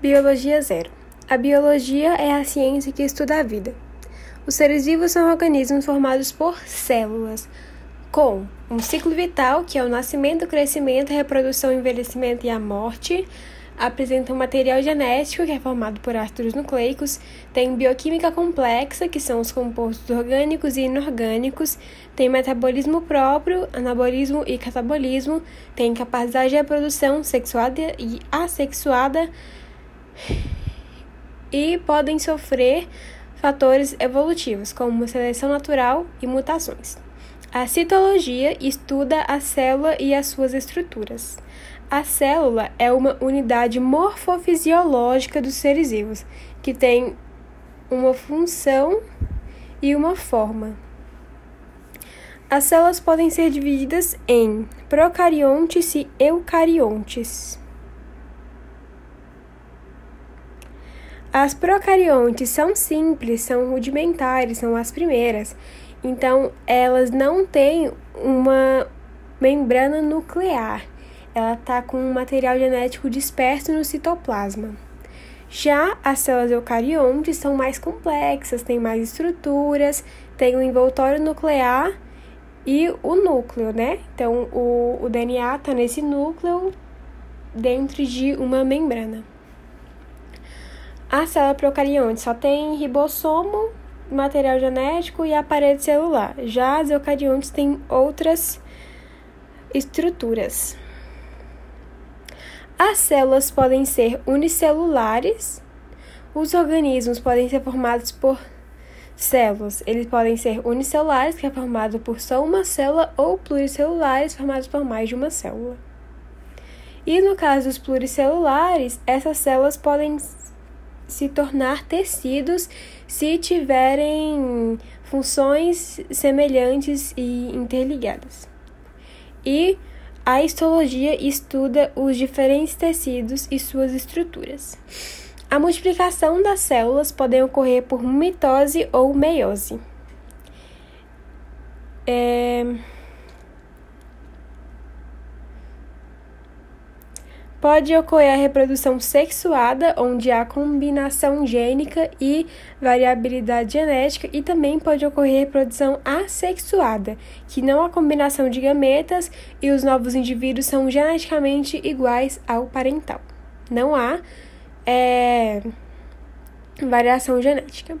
Biologia Zero. A biologia é a ciência que estuda a vida. Os seres vivos são organismos formados por células, com um ciclo vital, que é o nascimento, crescimento, reprodução, envelhecimento e a morte. Apresenta um material genético, que é formado por ácidos nucleicos. Tem bioquímica complexa, que são os compostos orgânicos e inorgânicos. Tem metabolismo próprio, anabolismo e catabolismo. Tem capacidade de reprodução sexuada e assexuada e podem sofrer fatores evolutivos, como seleção natural e mutações. A citologia estuda a célula e as suas estruturas. A célula é uma unidade morfofisiológica dos seres vivos, que tem uma função e uma forma. As células podem ser divididas em procariontes e eucariontes. As procariontes são simples, são rudimentares, são as primeiras. Então, elas não têm uma membrana nuclear. Ela está com um material genético disperso no citoplasma. Já as células eucariontes são mais complexas, têm mais estruturas, têm o um envoltório nuclear e o núcleo, né? Então, o, o DNA está nesse núcleo dentro de uma membrana. A célula procarionte só tem ribossomo, material genético e a parede celular. Já as eucariontes têm outras estruturas. As células podem ser unicelulares. Os organismos podem ser formados por células. Eles podem ser unicelulares, que é formado por só uma célula, ou pluricelulares, formados por mais de uma célula. E no caso dos pluricelulares, essas células podem se tornar tecidos se tiverem funções semelhantes e interligadas. E a histologia estuda os diferentes tecidos e suas estruturas. A multiplicação das células pode ocorrer por mitose ou meiose. É... Pode ocorrer a reprodução sexuada, onde há combinação gênica e variabilidade genética, e também pode ocorrer reprodução assexuada, que não há combinação de gametas e os novos indivíduos são geneticamente iguais ao parental. Não há é, variação genética.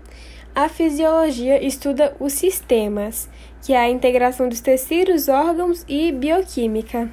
A fisiologia estuda os sistemas, que é a integração dos tecidos, órgãos e bioquímica.